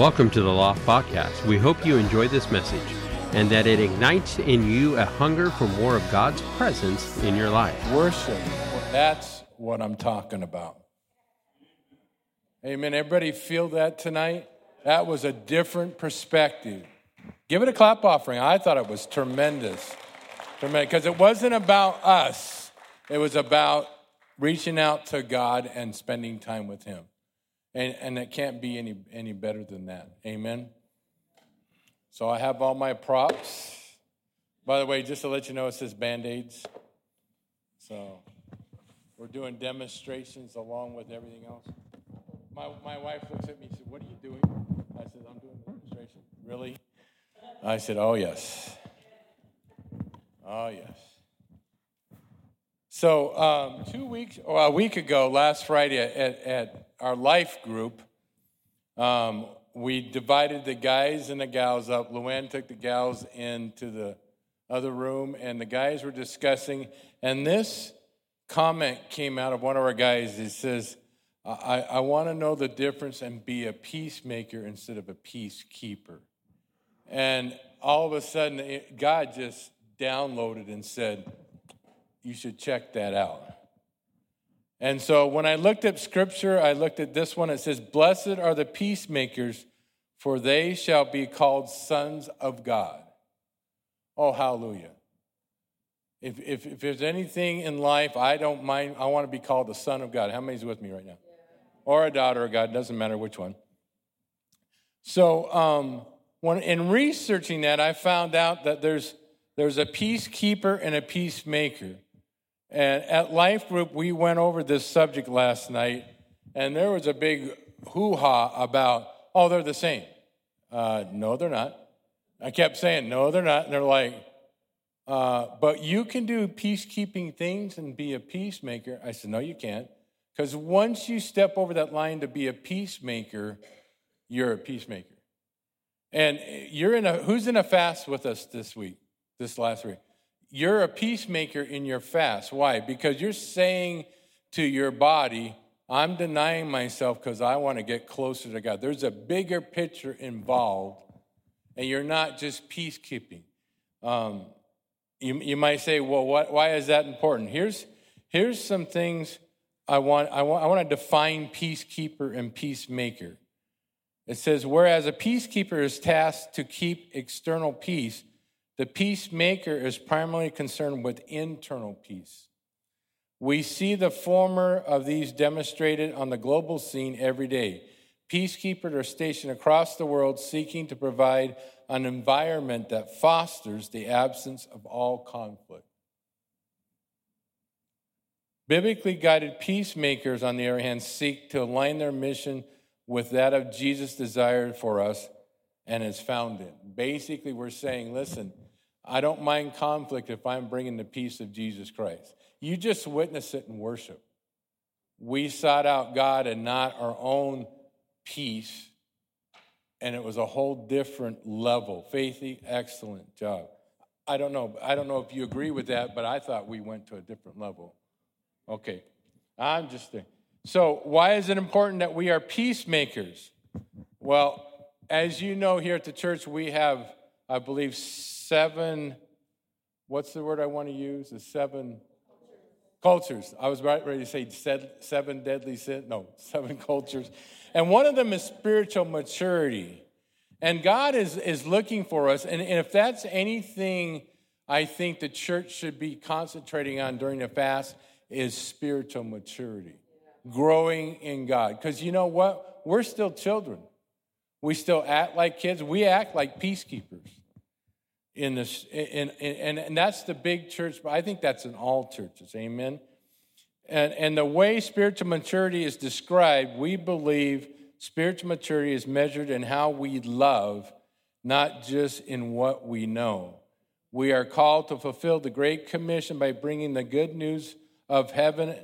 Welcome to the Loft Podcast. We hope you enjoy this message and that it ignites in you a hunger for more of God's presence in your life. Worship, that's what I'm talking about. Amen. Everybody feel that tonight? That was a different perspective. Give it a clap offering. I thought it was tremendous. Tremendous. Because it wasn't about us, it was about reaching out to God and spending time with Him. And, and it can't be any, any better than that. Amen. So I have all my props. By the way, just to let you know, it says band aids. So we're doing demonstrations along with everything else. My, my wife looks at me and said, What are you doing? I said, I'm doing a demonstration. Really? I said, Oh, yes. Oh, yes. So, um, two weeks, or a week ago, last Friday at, at our life group, um, we divided the guys and the gals up. Luann took the gals into the other room, and the guys were discussing. And this comment came out of one of our guys. He says, I, I want to know the difference and be a peacemaker instead of a peacekeeper. And all of a sudden, it, God just downloaded and said, You should check that out. And so when I looked at scripture, I looked at this one. It says, Blessed are the peacemakers, for they shall be called sons of God. Oh, hallelujah. If, if, if there's anything in life, I don't mind, I want to be called the son of God. How many's with me right now? Or a daughter of God, doesn't matter which one. So, um, when, in researching that, I found out that there's, there's a peacekeeper and a peacemaker. And at Life Group, we went over this subject last night, and there was a big hoo ha about, oh, they're the same. Uh, no, they're not. I kept saying, no, they're not. And they're like, uh, but you can do peacekeeping things and be a peacemaker. I said, no, you can't. Because once you step over that line to be a peacemaker, you're a peacemaker. And you're in a, who's in a fast with us this week, this last week? You're a peacemaker in your fast. Why? Because you're saying to your body, I'm denying myself because I want to get closer to God. There's a bigger picture involved, and you're not just peacekeeping. Um, you, you might say, well, what, why is that important? Here's, here's some things I want, I want. I want to define peacekeeper and peacemaker. It says, whereas a peacekeeper is tasked to keep external peace, the peacemaker is primarily concerned with internal peace. We see the former of these demonstrated on the global scene every day. Peacekeepers are stationed across the world seeking to provide an environment that fosters the absence of all conflict. Biblically guided peacemakers, on the other hand, seek to align their mission with that of Jesus' desire for us and is found in. Basically, we're saying, listen, I don't mind conflict if I'm bringing the peace of Jesus Christ. You just witness it in worship. We sought out God and not our own peace, and it was a whole different level. Faithy, excellent job. I don't know. I don't know if you agree with that, but I thought we went to a different level. Okay, I'm just thinking. So, why is it important that we are peacemakers? Well, as you know, here at the church, we have, I believe, seven, what's the word I want to use? The seven cultures. I was right ready to say seven deadly sins. No, seven cultures. And one of them is spiritual maturity. And God is, is looking for us. And, and if that's anything I think the church should be concentrating on during the fast, is spiritual maturity, growing in God. Because you know what? We're still children. We still act like kids. We act like peacekeepers in this and, and, and that's the big church but i think that's in all churches amen? And, and the way spiritual maturity is described we believe spiritual maturity is measured in how we love not just in what we know. We are called to fulfill the great commission by bringing the good news of heaven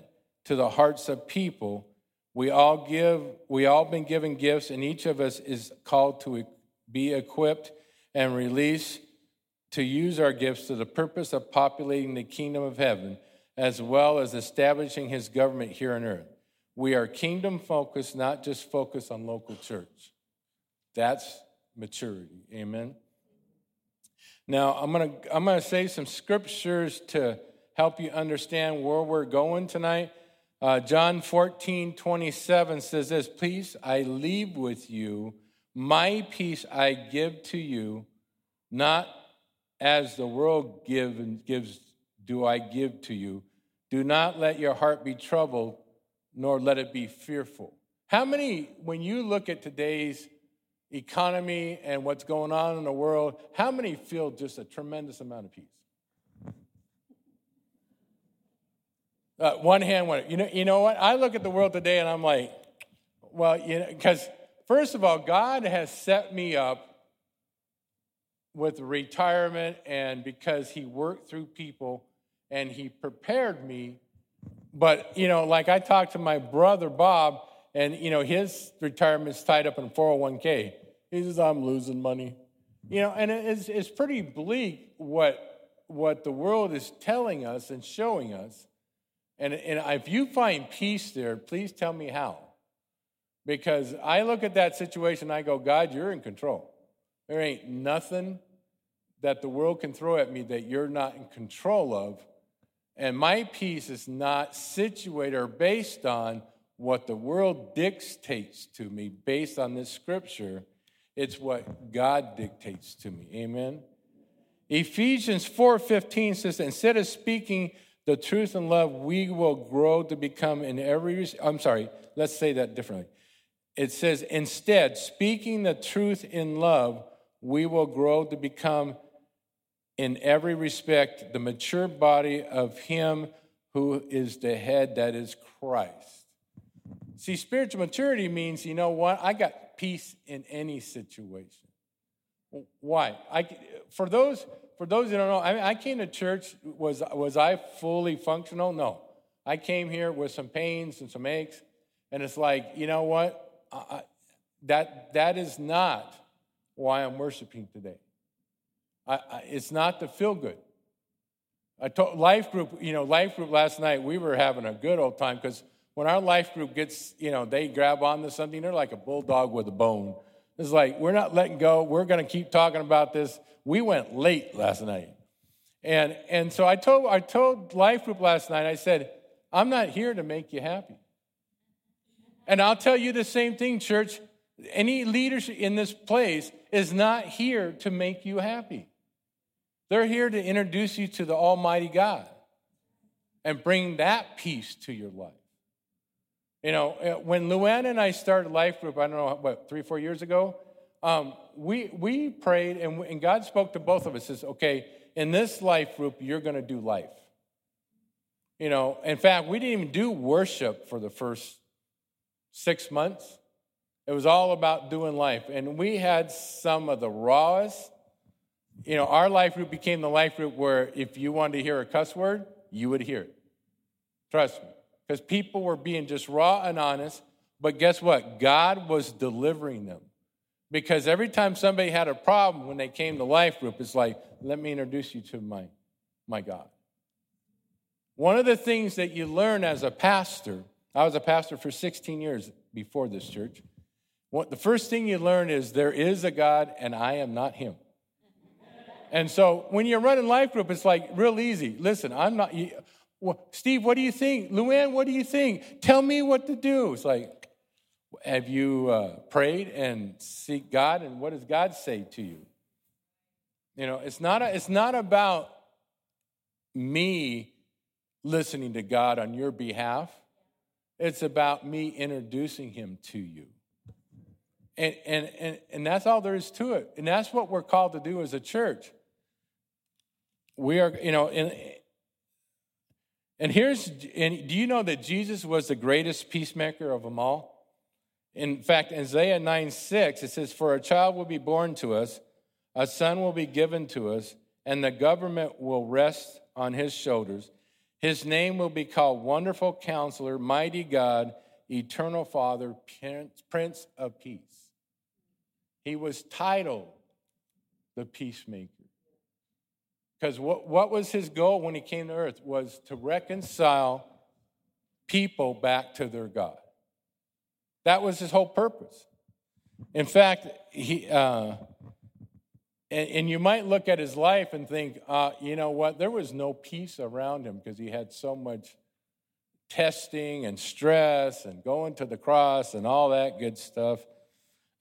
to the hearts of people. We all give we all been given gifts and each of us is called to be equipped and release to use our gifts to the purpose of populating the kingdom of heaven as well as establishing his government here on earth. We are kingdom focused, not just focused on local church. That's maturity. Amen. Now, I'm going to I'm going to say some scriptures to help you understand where we're going tonight. Uh, John 14, 27 says this Peace I leave with you, my peace I give to you, not as the world give, and gives, do I give to you. Do not let your heart be troubled, nor let it be fearful. How many, when you look at today's economy and what's going on in the world, how many feel just a tremendous amount of peace? Uh, one hand went, you know, you know what? I look at the world today and I'm like, well, you know, because first of all, God has set me up with retirement and because He worked through people and He prepared me. But, you know, like I talked to my brother Bob, and, you know, his retirement's tied up in 401k. He says, I'm losing money. You know, and it's, it's pretty bleak what, what the world is telling us and showing us. And, and if you find peace there, please tell me how. Because I look at that situation I go, God, you're in control. There ain't nothing that the world can throw at me that you're not in control of. And my peace is not situated or based on what the world dictates to me based on this scripture. It's what God dictates to me. Amen. Ephesians 4:15 says, instead of speaking the truth in love, we will grow to become in every, I'm sorry, let's say that differently. It says, instead, speaking the truth in love, we will grow to become in every respect the mature body of Him who is the head, that is Christ. See, spiritual maturity means, you know what? I got peace in any situation. Why? I, for those for those who don't know, I, mean, I came to church. Was, was I fully functional? No. I came here with some pains and some aches. And it's like, you know what? I, that, that is not why I'm worshiping today. I, I, it's not to feel good. I told life group, you know, life group last night, we were having a good old time because when our life group gets, you know, they grab onto something, they're like a bulldog with a bone. It's like, we're not letting go. We're going to keep talking about this. We went late last night. And, and so I told, I told Life Group last night, I said, I'm not here to make you happy. And I'll tell you the same thing, church. Any leadership in this place is not here to make you happy. They're here to introduce you to the Almighty God and bring that peace to your life. You know, uh, when Luann and I started Life Group, I don't know, what, three, four years ago, um, we, we prayed and, and God spoke to both of us, says, okay, in this life group, you're going to do life. You know, in fact, we didn't even do worship for the first six months. It was all about doing life. And we had some of the rawest, you know, our life group became the life group where if you wanted to hear a cuss word, you would hear it. Trust me because people were being just raw and honest. But guess what? God was delivering them. Because every time somebody had a problem when they came to life group, it's like, let me introduce you to my, my God. One of the things that you learn as a pastor, I was a pastor for 16 years before this church. What, the first thing you learn is there is a God and I am not him. And so when you're running life group, it's like real easy. Listen, I'm not, well, Steve, what do you think? Luann, what do you think? Tell me what to do. It's like, have you uh, prayed and seek God? And what does God say to you? You know, it's not, a, it's not about me listening to God on your behalf. It's about me introducing him to you. And, and, and, and that's all there is to it. And that's what we're called to do as a church. We are, you know, in, and here's, and do you know that Jesus was the greatest peacemaker of them all? In fact, Isaiah 9 6, it says, For a child will be born to us, a son will be given to us, and the government will rest on his shoulders. His name will be called Wonderful Counselor, Mighty God, Eternal Father, Prince of Peace. He was titled the Peacemaker. Because what, what was his goal when he came to earth was to reconcile people back to their God. That was his whole purpose. In fact, he, uh, and, and, you might look at his life and think, uh, you know what, there was no peace around him because he had so much testing and stress and going to the cross and all that good stuff.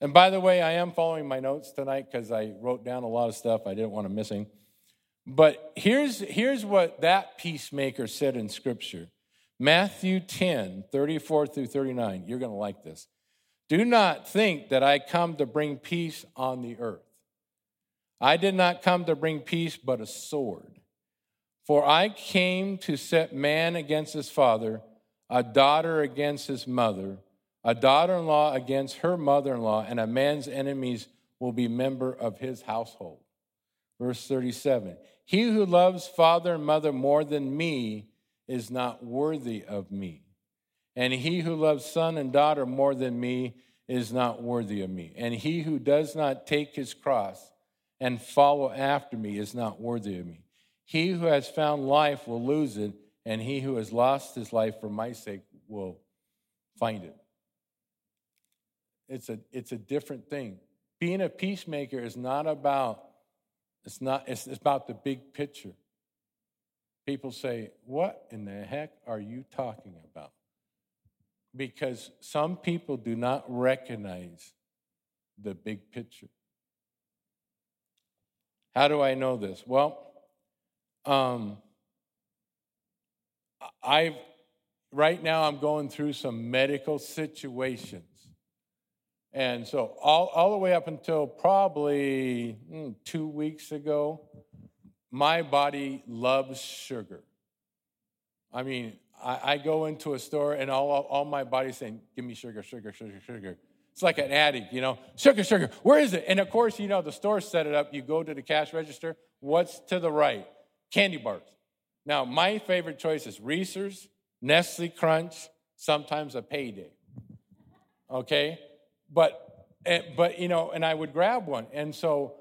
And by the way, I am following my notes tonight because I wrote down a lot of stuff I didn't want to missing. But here's, here's what that peacemaker said in Scripture Matthew 10, 34 through 39. You're going to like this. Do not think that I come to bring peace on the earth. I did not come to bring peace, but a sword. For I came to set man against his father, a daughter against his mother, a daughter in law against her mother in law, and a man's enemies will be member of his household. Verse 37 He who loves father and mother more than me is not worthy of me. And he who loves son and daughter more than me is not worthy of me. And he who does not take his cross and follow after me is not worthy of me. He who has found life will lose it, and he who has lost his life for my sake will find it. It's a, it's a different thing. Being a peacemaker is not about, it's not, it's, it's about the big picture. People say, What in the heck are you talking about? Because some people do not recognize the big picture. How do I know this? Well, um, I've right now I'm going through some medical situations. And so all, all the way up until probably mm, two weeks ago, my body loves sugar. I mean, I, I go into a store and all, all my body's saying, give me sugar, sugar, sugar, sugar. It's like an addict, you know, sugar, sugar, where is it? And of course, you know, the store set it up. You go to the cash register. What's to the right? Candy bars. Now, my favorite choice is Reese's, Nestle Crunch, sometimes a payday. Okay? But, but, you know, and I would grab one. And so,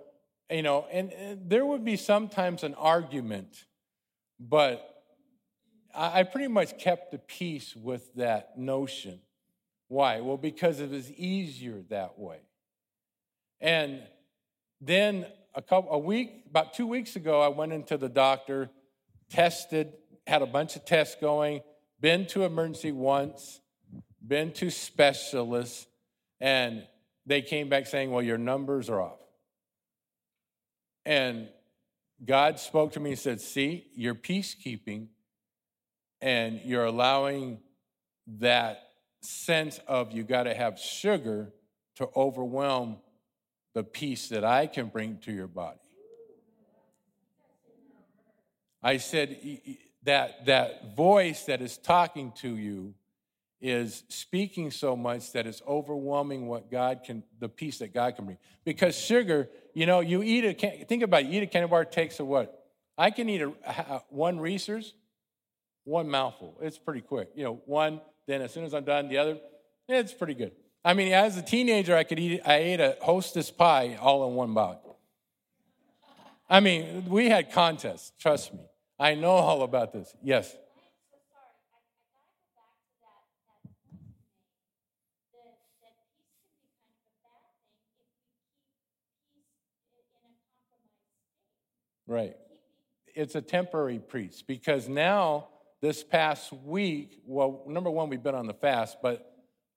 you know, and, and there would be sometimes an argument, but I, I pretty much kept the peace with that notion. Why? Well, because it was easier that way. And then a couple a week, about two weeks ago, I went into the doctor, tested, had a bunch of tests going, been to emergency once, been to specialists, and they came back saying, Well, your numbers are off. And God spoke to me and said, See, you're peacekeeping and you're allowing that sense of you got to have sugar to overwhelm the peace that I can bring to your body. I said that that voice that is talking to you is speaking so much that it's overwhelming what God can, the peace that God can bring. Because sugar, you know, you eat a, think about it, you eat a candy bar, takes a what? I can eat a, one Reese's, one mouthful. It's pretty quick. You know, one, then as soon as I'm done, the other, it's pretty good. I mean, as a teenager, I could eat, I ate a hostess pie all in one bite. I mean, we had contests, trust me. I know all about this. Yes. Right. It's a temporary priest because now, this past week, well, number one, we've been on the fast, but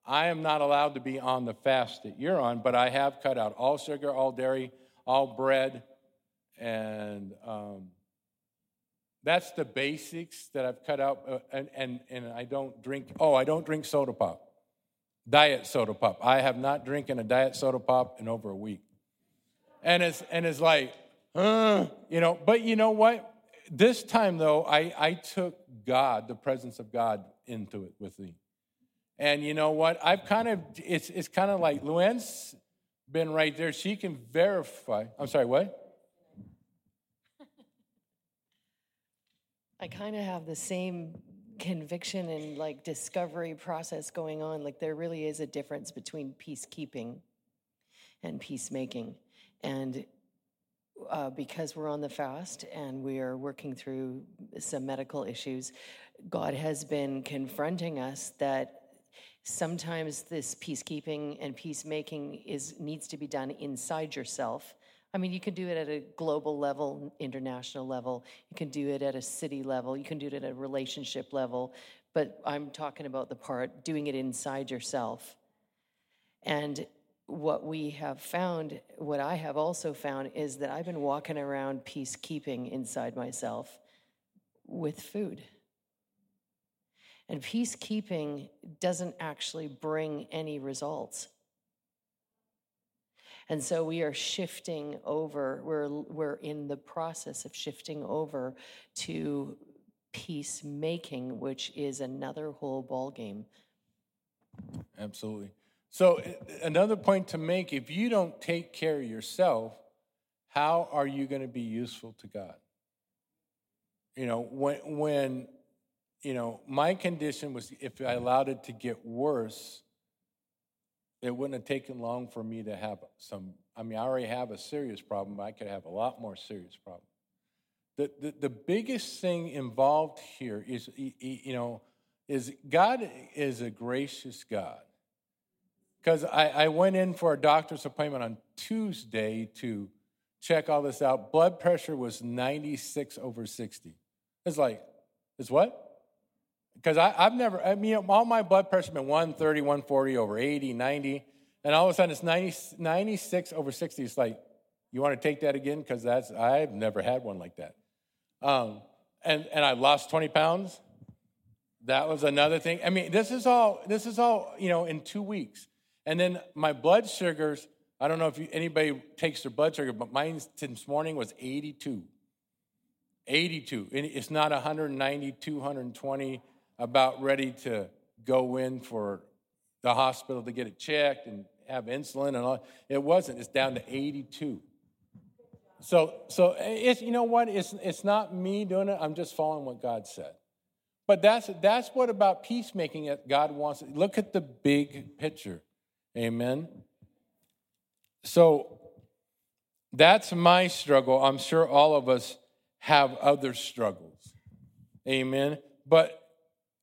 I am not allowed to be on the fast that you're on, but I have cut out all sugar, all dairy, all bread, and um, that's the basics that I've cut out. Uh, and, and, and I don't drink, oh, I don't drink soda pop, diet soda pop. I have not drinking a diet soda pop in over a week. And it's, and it's like, uh, you know, but you know what? This time, though, I, I took God, the presence of God, into it with me. And you know what? I've kind of, it's, it's kind of like Luann's been right there. She can verify. I'm sorry, what? I kind of have the same conviction and like discovery process going on. Like there really is a difference between peacekeeping and peacemaking. And uh, because we're on the fast and we are working through some medical issues, God has been confronting us that sometimes this peacekeeping and peacemaking is needs to be done inside yourself. I mean, you can do it at a global level, international level. You can do it at a city level. You can do it at a relationship level. But I'm talking about the part doing it inside yourself. And what we have found, what I have also found, is that I've been walking around peacekeeping inside myself with food. And peacekeeping doesn't actually bring any results. And so we are shifting over, we're, we're in the process of shifting over to peacemaking, which is another whole ballgame. Absolutely. So, eh, another point to make if you don't take care of yourself, how are you going to be useful to God? You know, when, when, you know, my condition was if I allowed it to get worse, it wouldn't have taken long for me to have some. I mean, I already have a serious problem, I could have a lot more serious problem. The, the, the biggest thing involved here is, you know, is God is a gracious God because I, I went in for a doctor's appointment on Tuesday to check all this out. Blood pressure was 96 over 60. It's like, it's what? Because I've never, I mean, all my blood pressure been 130, 140 over 80, 90. And all of a sudden it's 90, 96 over 60. It's like, you want to take that again? Because that's, I've never had one like that. Um, and, and I lost 20 pounds. That was another thing. I mean, this is all, this is all, you know, in two weeks. And then my blood sugars, I don't know if you, anybody takes their blood sugar, but mine this morning was 82. 82. And it's not 190, 220, about ready to go in for the hospital to get it checked and have insulin and all. It wasn't. It's down to 82. So, so eh, it's, you know what? It's, it's not me doing it. I'm just following what God said. But that's, that's what about peacemaking that God wants. Look at the big picture. Amen. So that's my struggle. I'm sure all of us have other struggles. Amen. But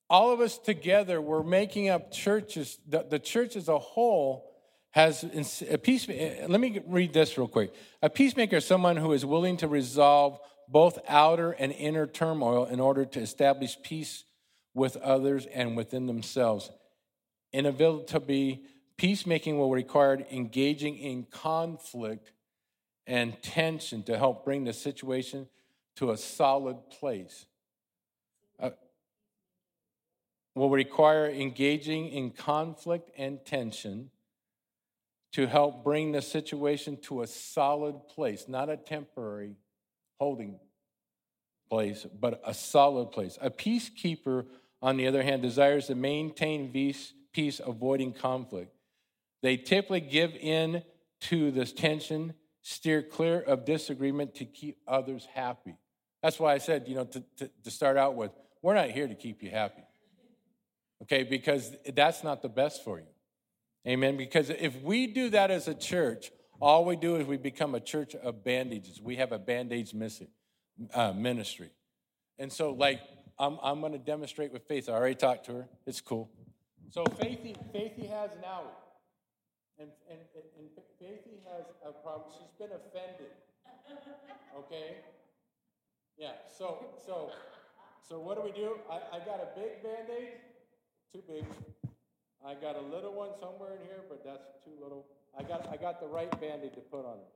all of us together, we're making up churches. The, the church as a whole has a peace. Eh, let me read this real quick. A peacemaker is someone who is willing to resolve both outer and inner turmoil in order to establish peace with others and within themselves. Inevitably, Peacemaking will require engaging in conflict and tension to help bring the situation to a solid place. Uh, will require engaging in conflict and tension to help bring the situation to a solid place, not a temporary holding place, but a solid place. A peacekeeper, on the other hand, desires to maintain peace, peace avoiding conflict. They typically give in to this tension, steer clear of disagreement to keep others happy. That's why I said, you know, to, to, to start out with, we're not here to keep you happy. Okay, because that's not the best for you. Amen. Because if we do that as a church, all we do is we become a church of bandages. We have a bandage uh, ministry. And so, like, I'm, I'm going to demonstrate with Faith. I already talked to her. It's cool. So, Faithy, Faithy has an owie. And, and, and Faithy has a problem. She's been offended. Okay? Yeah, so, so, so what do we do? I, I got a big band aid, too big. I got a little one somewhere in here, but that's too little. I got, I got the right band aid to put on it.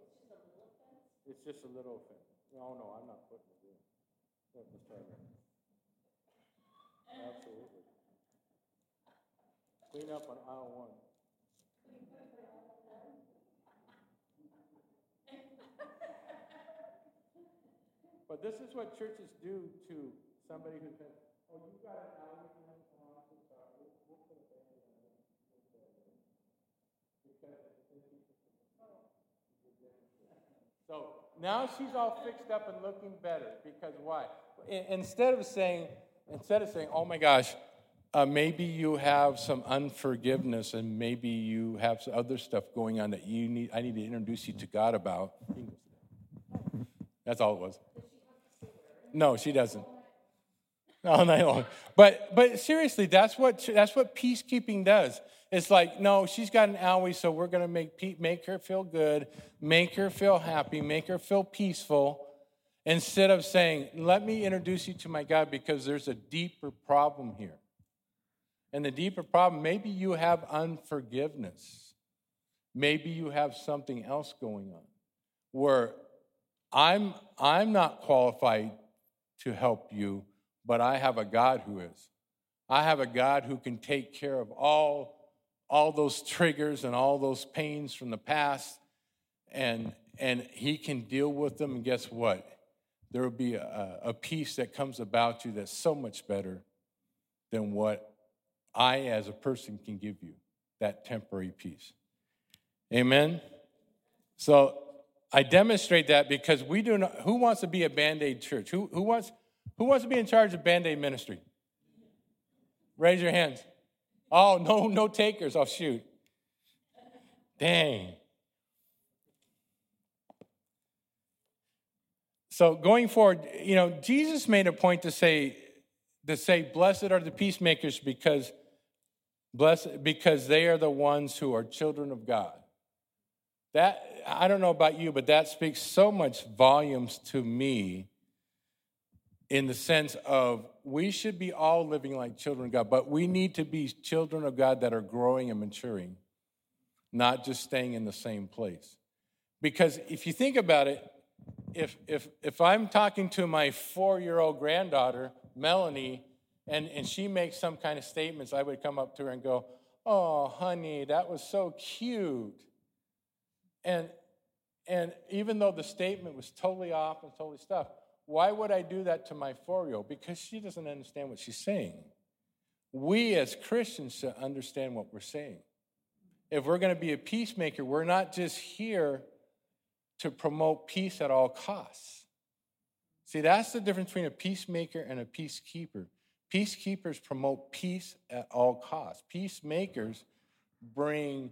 It's just a little thing. No, no, I'm not putting it in. Let's try. Absolutely. Clean up on aisle one. But this is what churches do to somebody who says, oh, you've got an alley in uh, we'll, we'll put a band on it. So now she's all fixed up and looking better because why? Instead of saying, instead of saying, oh my gosh, uh, maybe you have some unforgiveness and maybe you have some other stuff going on that you need, I need to introduce you to God about. That's all it was. No, she doesn't. all night long. But but seriously, that's what that's what peacekeeping does. It's like, no, she's got an owie, so we're going to make make her feel good, make her feel happy, make her feel peaceful, instead of saying, "Let me introduce you to my God," because there's a deeper problem here. And the deeper problem, maybe you have unforgiveness. Maybe you have something else going on where I'm, I'm not qualified to help you, but I have a God who is. I have a God who can take care of all, all those triggers and all those pains from the past, and, and He can deal with them. And guess what? There will be a, a peace that comes about you that's so much better than what I, as a person, can give you that temporary peace. Amen? So I demonstrate that because we do not, who wants to be a band aid church? Who, who, wants, who wants to be in charge of band aid ministry? Raise your hands. Oh, no, no takers. Oh, shoot. Dang. So going forward, you know, Jesus made a point to say, to say, blessed are the peacemakers because blessed because they are the ones who are children of God. That I don't know about you, but that speaks so much volumes to me in the sense of we should be all living like children of God, but we need to be children of God that are growing and maturing, not just staying in the same place. Because if you think about it, if if if I'm talking to my four-year-old granddaughter, Melanie, and, and she makes some kind of statements, I would come up to her and go, Oh, honey, that was so cute. And, and even though the statement was totally off and totally stuff, why would I do that to my four year old? Because she doesn't understand what she's saying. We as Christians should understand what we're saying. If we're going to be a peacemaker, we're not just here to promote peace at all costs. See, that's the difference between a peacemaker and a peacekeeper. Peacekeepers promote peace at all costs. Peacemakers bring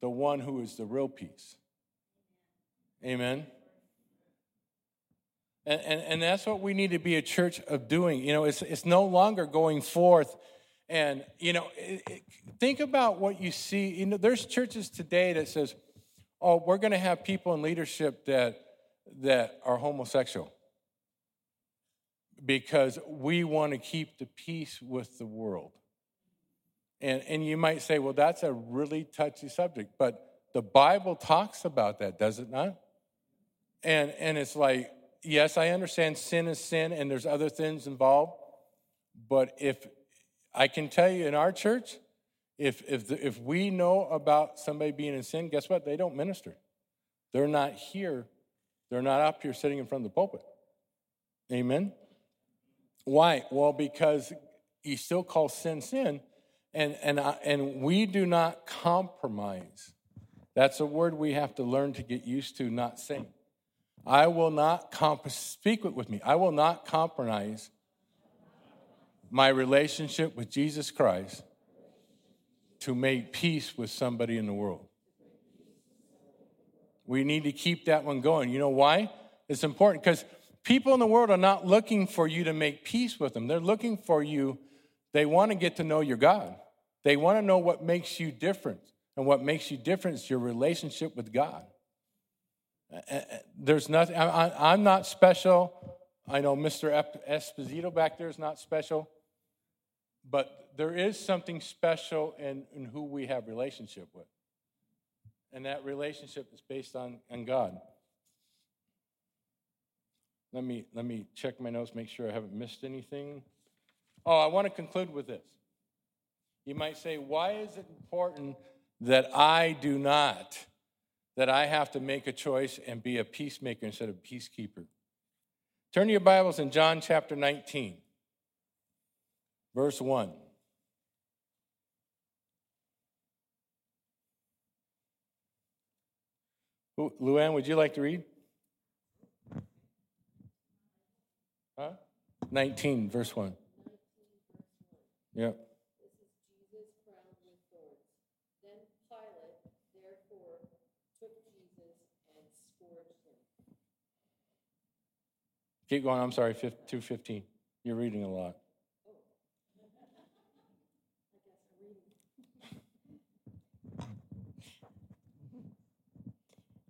the one who is the real peace. Amen. And, and, and that's what we need to be a church of doing. You know, it's, it's no longer going forth and, you know, it, it, think about what you see. You know, there's churches today that says, oh, we're going to have people in leadership that, that are homosexual because we want to keep the peace with the world. And, and you might say, well, that's a really touchy subject, but the Bible talks about that, does it not? And, and it's like, yes, I understand sin is sin and there's other things involved, but if I can tell you in our church, if, if, the, if we know about somebody being in sin, guess what? They don't minister. They're not here. They're not up here sitting in front of the pulpit. Amen? Why? Well, because he still calls sin sin, and, and, I, and we do not compromise. That's a word we have to learn to get used to not saying. I will not comp- speak with me. I will not compromise my relationship with Jesus Christ to make peace with somebody in the world. We need to keep that one going. You know why? It's important because people in the world are not looking for you to make peace with them. They're looking for you, they want to get to know your God. They want to know what makes you different. And what makes you different is your relationship with God. Uh, uh, uh, there's nothing, I'm not special. I know Mr. Esposito back there is not special. But there is something special in, in who we have relationship with. And that relationship is based on, on God. Let me, let me check my notes, make sure I haven't missed anything. Oh, I want to conclude with this. You might say, why is it important that I do not, that I have to make a choice and be a peacemaker instead of a peacekeeper? Turn to your Bibles in John chapter 19, verse 1. Luann, would you like to read? 19, verse 1. Yeah. Keep going. I'm sorry, 215. You're reading a lot.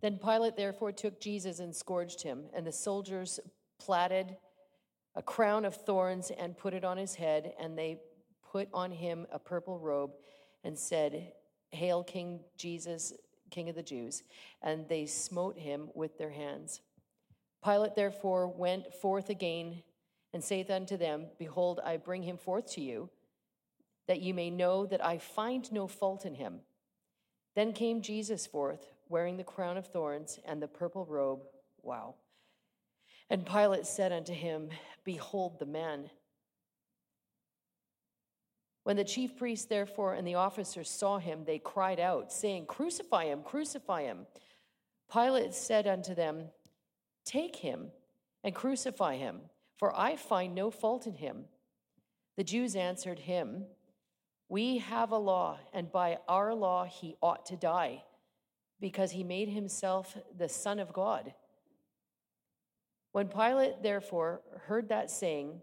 Then Pilate therefore took Jesus and scourged him, and the soldiers platted a crown of thorns and put it on his head, and they put on him a purple robe and said, Hail, King Jesus, King of the Jews. And they smote him with their hands. Pilate therefore went forth again and saith unto them, Behold, I bring him forth to you, that you may know that I find no fault in him. Then came Jesus forth wearing the crown of thorns and the purple robe. Wow. And Pilate said unto him, Behold the man. When the chief priests, therefore, and the officers saw him, they cried out, saying, Crucify him, crucify him. Pilate said unto them, Take him and crucify him, for I find no fault in him. The Jews answered him, We have a law, and by our law he ought to die because he made himself the Son of God. When Pilate, therefore, heard that saying,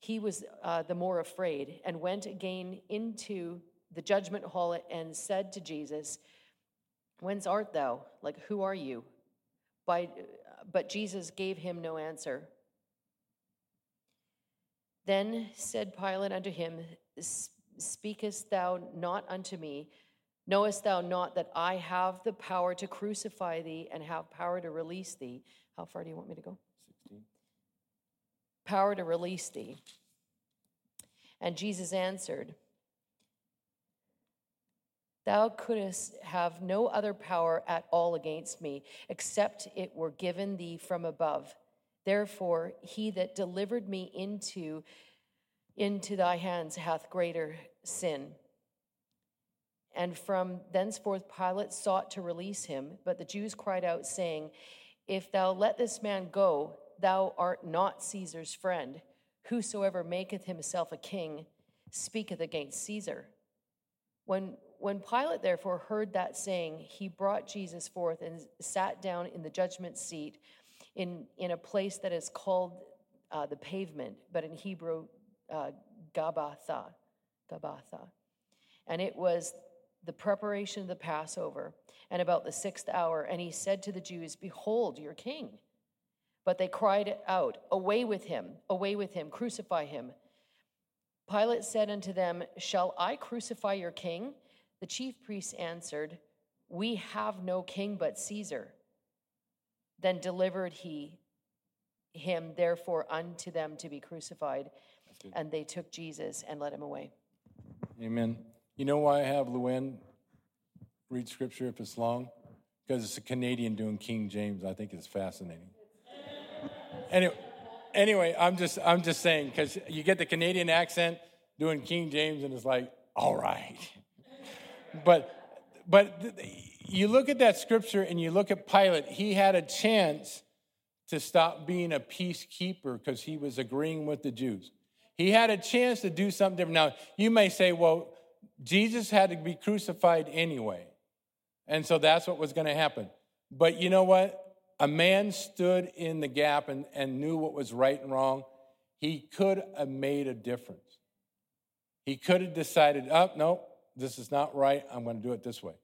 he was uh, the more afraid and went again into the judgment hall and said to Jesus, Whence art thou? Like, who are you? By, but Jesus gave him no answer. Then said Pilate unto him, Speakest thou not unto me? Knowest thou not that I have the power to crucify thee and have power to release thee? How far do you want me to go? 16. Power to release thee. And Jesus answered, Thou couldst have no other power at all against me, except it were given thee from above. Therefore, he that delivered me into, into thy hands hath greater sin. And from thenceforth Pilate sought to release him, but the Jews cried out, saying, If thou let this man go, thou art not Caesar's friend. Whosoever maketh himself a king speaketh against Caesar. When, when Pilate therefore heard that saying, he brought Jesus forth and sat down in the judgment seat in, in a place that is called uh, the pavement, but in Hebrew, uh, Gabbatha. Gabbatha. And it was the preparation of the Passover, and about the sixth hour. And he said to the Jews, Behold your king. But they cried out, Away with him, away with him, crucify him. Pilate said unto them, Shall I crucify your king? The chief priests answered, We have no king but Caesar. Then delivered he him therefore unto them to be crucified. And they took Jesus and led him away. Amen. You know why I have Luann read scripture if it's long? Because it's a Canadian doing King James. I think it's fascinating. Anyway, anyway I'm just I'm just saying because you get the Canadian accent doing King James, and it's like, all right. But but you look at that scripture and you look at Pilate. He had a chance to stop being a peacekeeper because he was agreeing with the Jews. He had a chance to do something different. Now, you may say, well, Jesus had to be crucified anyway. And so that's what was going to happen. But you know what? A man stood in the gap and, and knew what was right and wrong. He could have made a difference. He could have decided, oh, no, this is not right. I'm going to do it this way.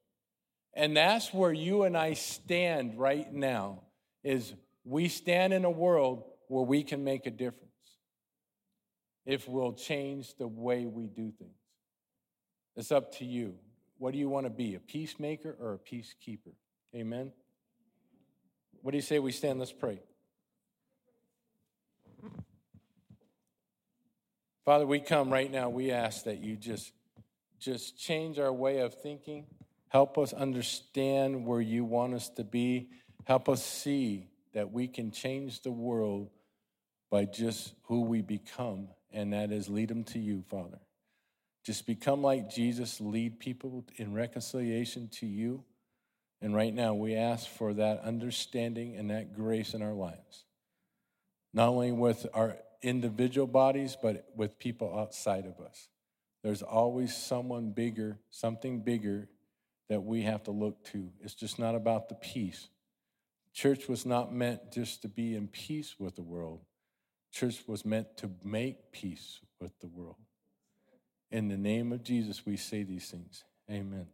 And that's where you and I stand right now is we stand in a world where we can make a difference if we'll change the way we do things. It's up to you. What do you want to be, a peacemaker or a peacekeeper? Amen. What do you say we stand? Let's pray. Father, we come right now. We ask that you just just change our way of thinking. Help us understand where you want us to be. Help us see that we can change the world by just who we become, and that is lead them to you, Father. Just become like Jesus, lead people in reconciliation to you. And right now, we ask for that understanding and that grace in our lives, not only with our individual bodies, but with people outside of us. There's always someone bigger, something bigger that we have to look to. It's just not about the peace. Church was not meant just to be in peace with the world, church was meant to make peace with the world. In the name of Jesus, we say these things. Amen.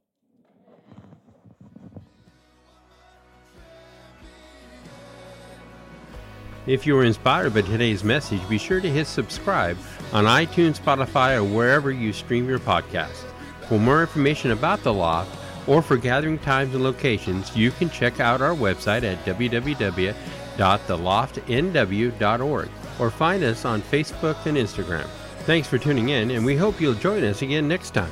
If you were inspired by today's message, be sure to hit subscribe on iTunes, Spotify, or wherever you stream your podcast. For more information about the loft or for gathering times and locations, you can check out our website at www.theloftnw.org or find us on Facebook and Instagram. Thanks for tuning in, and we hope you'll join us again next time.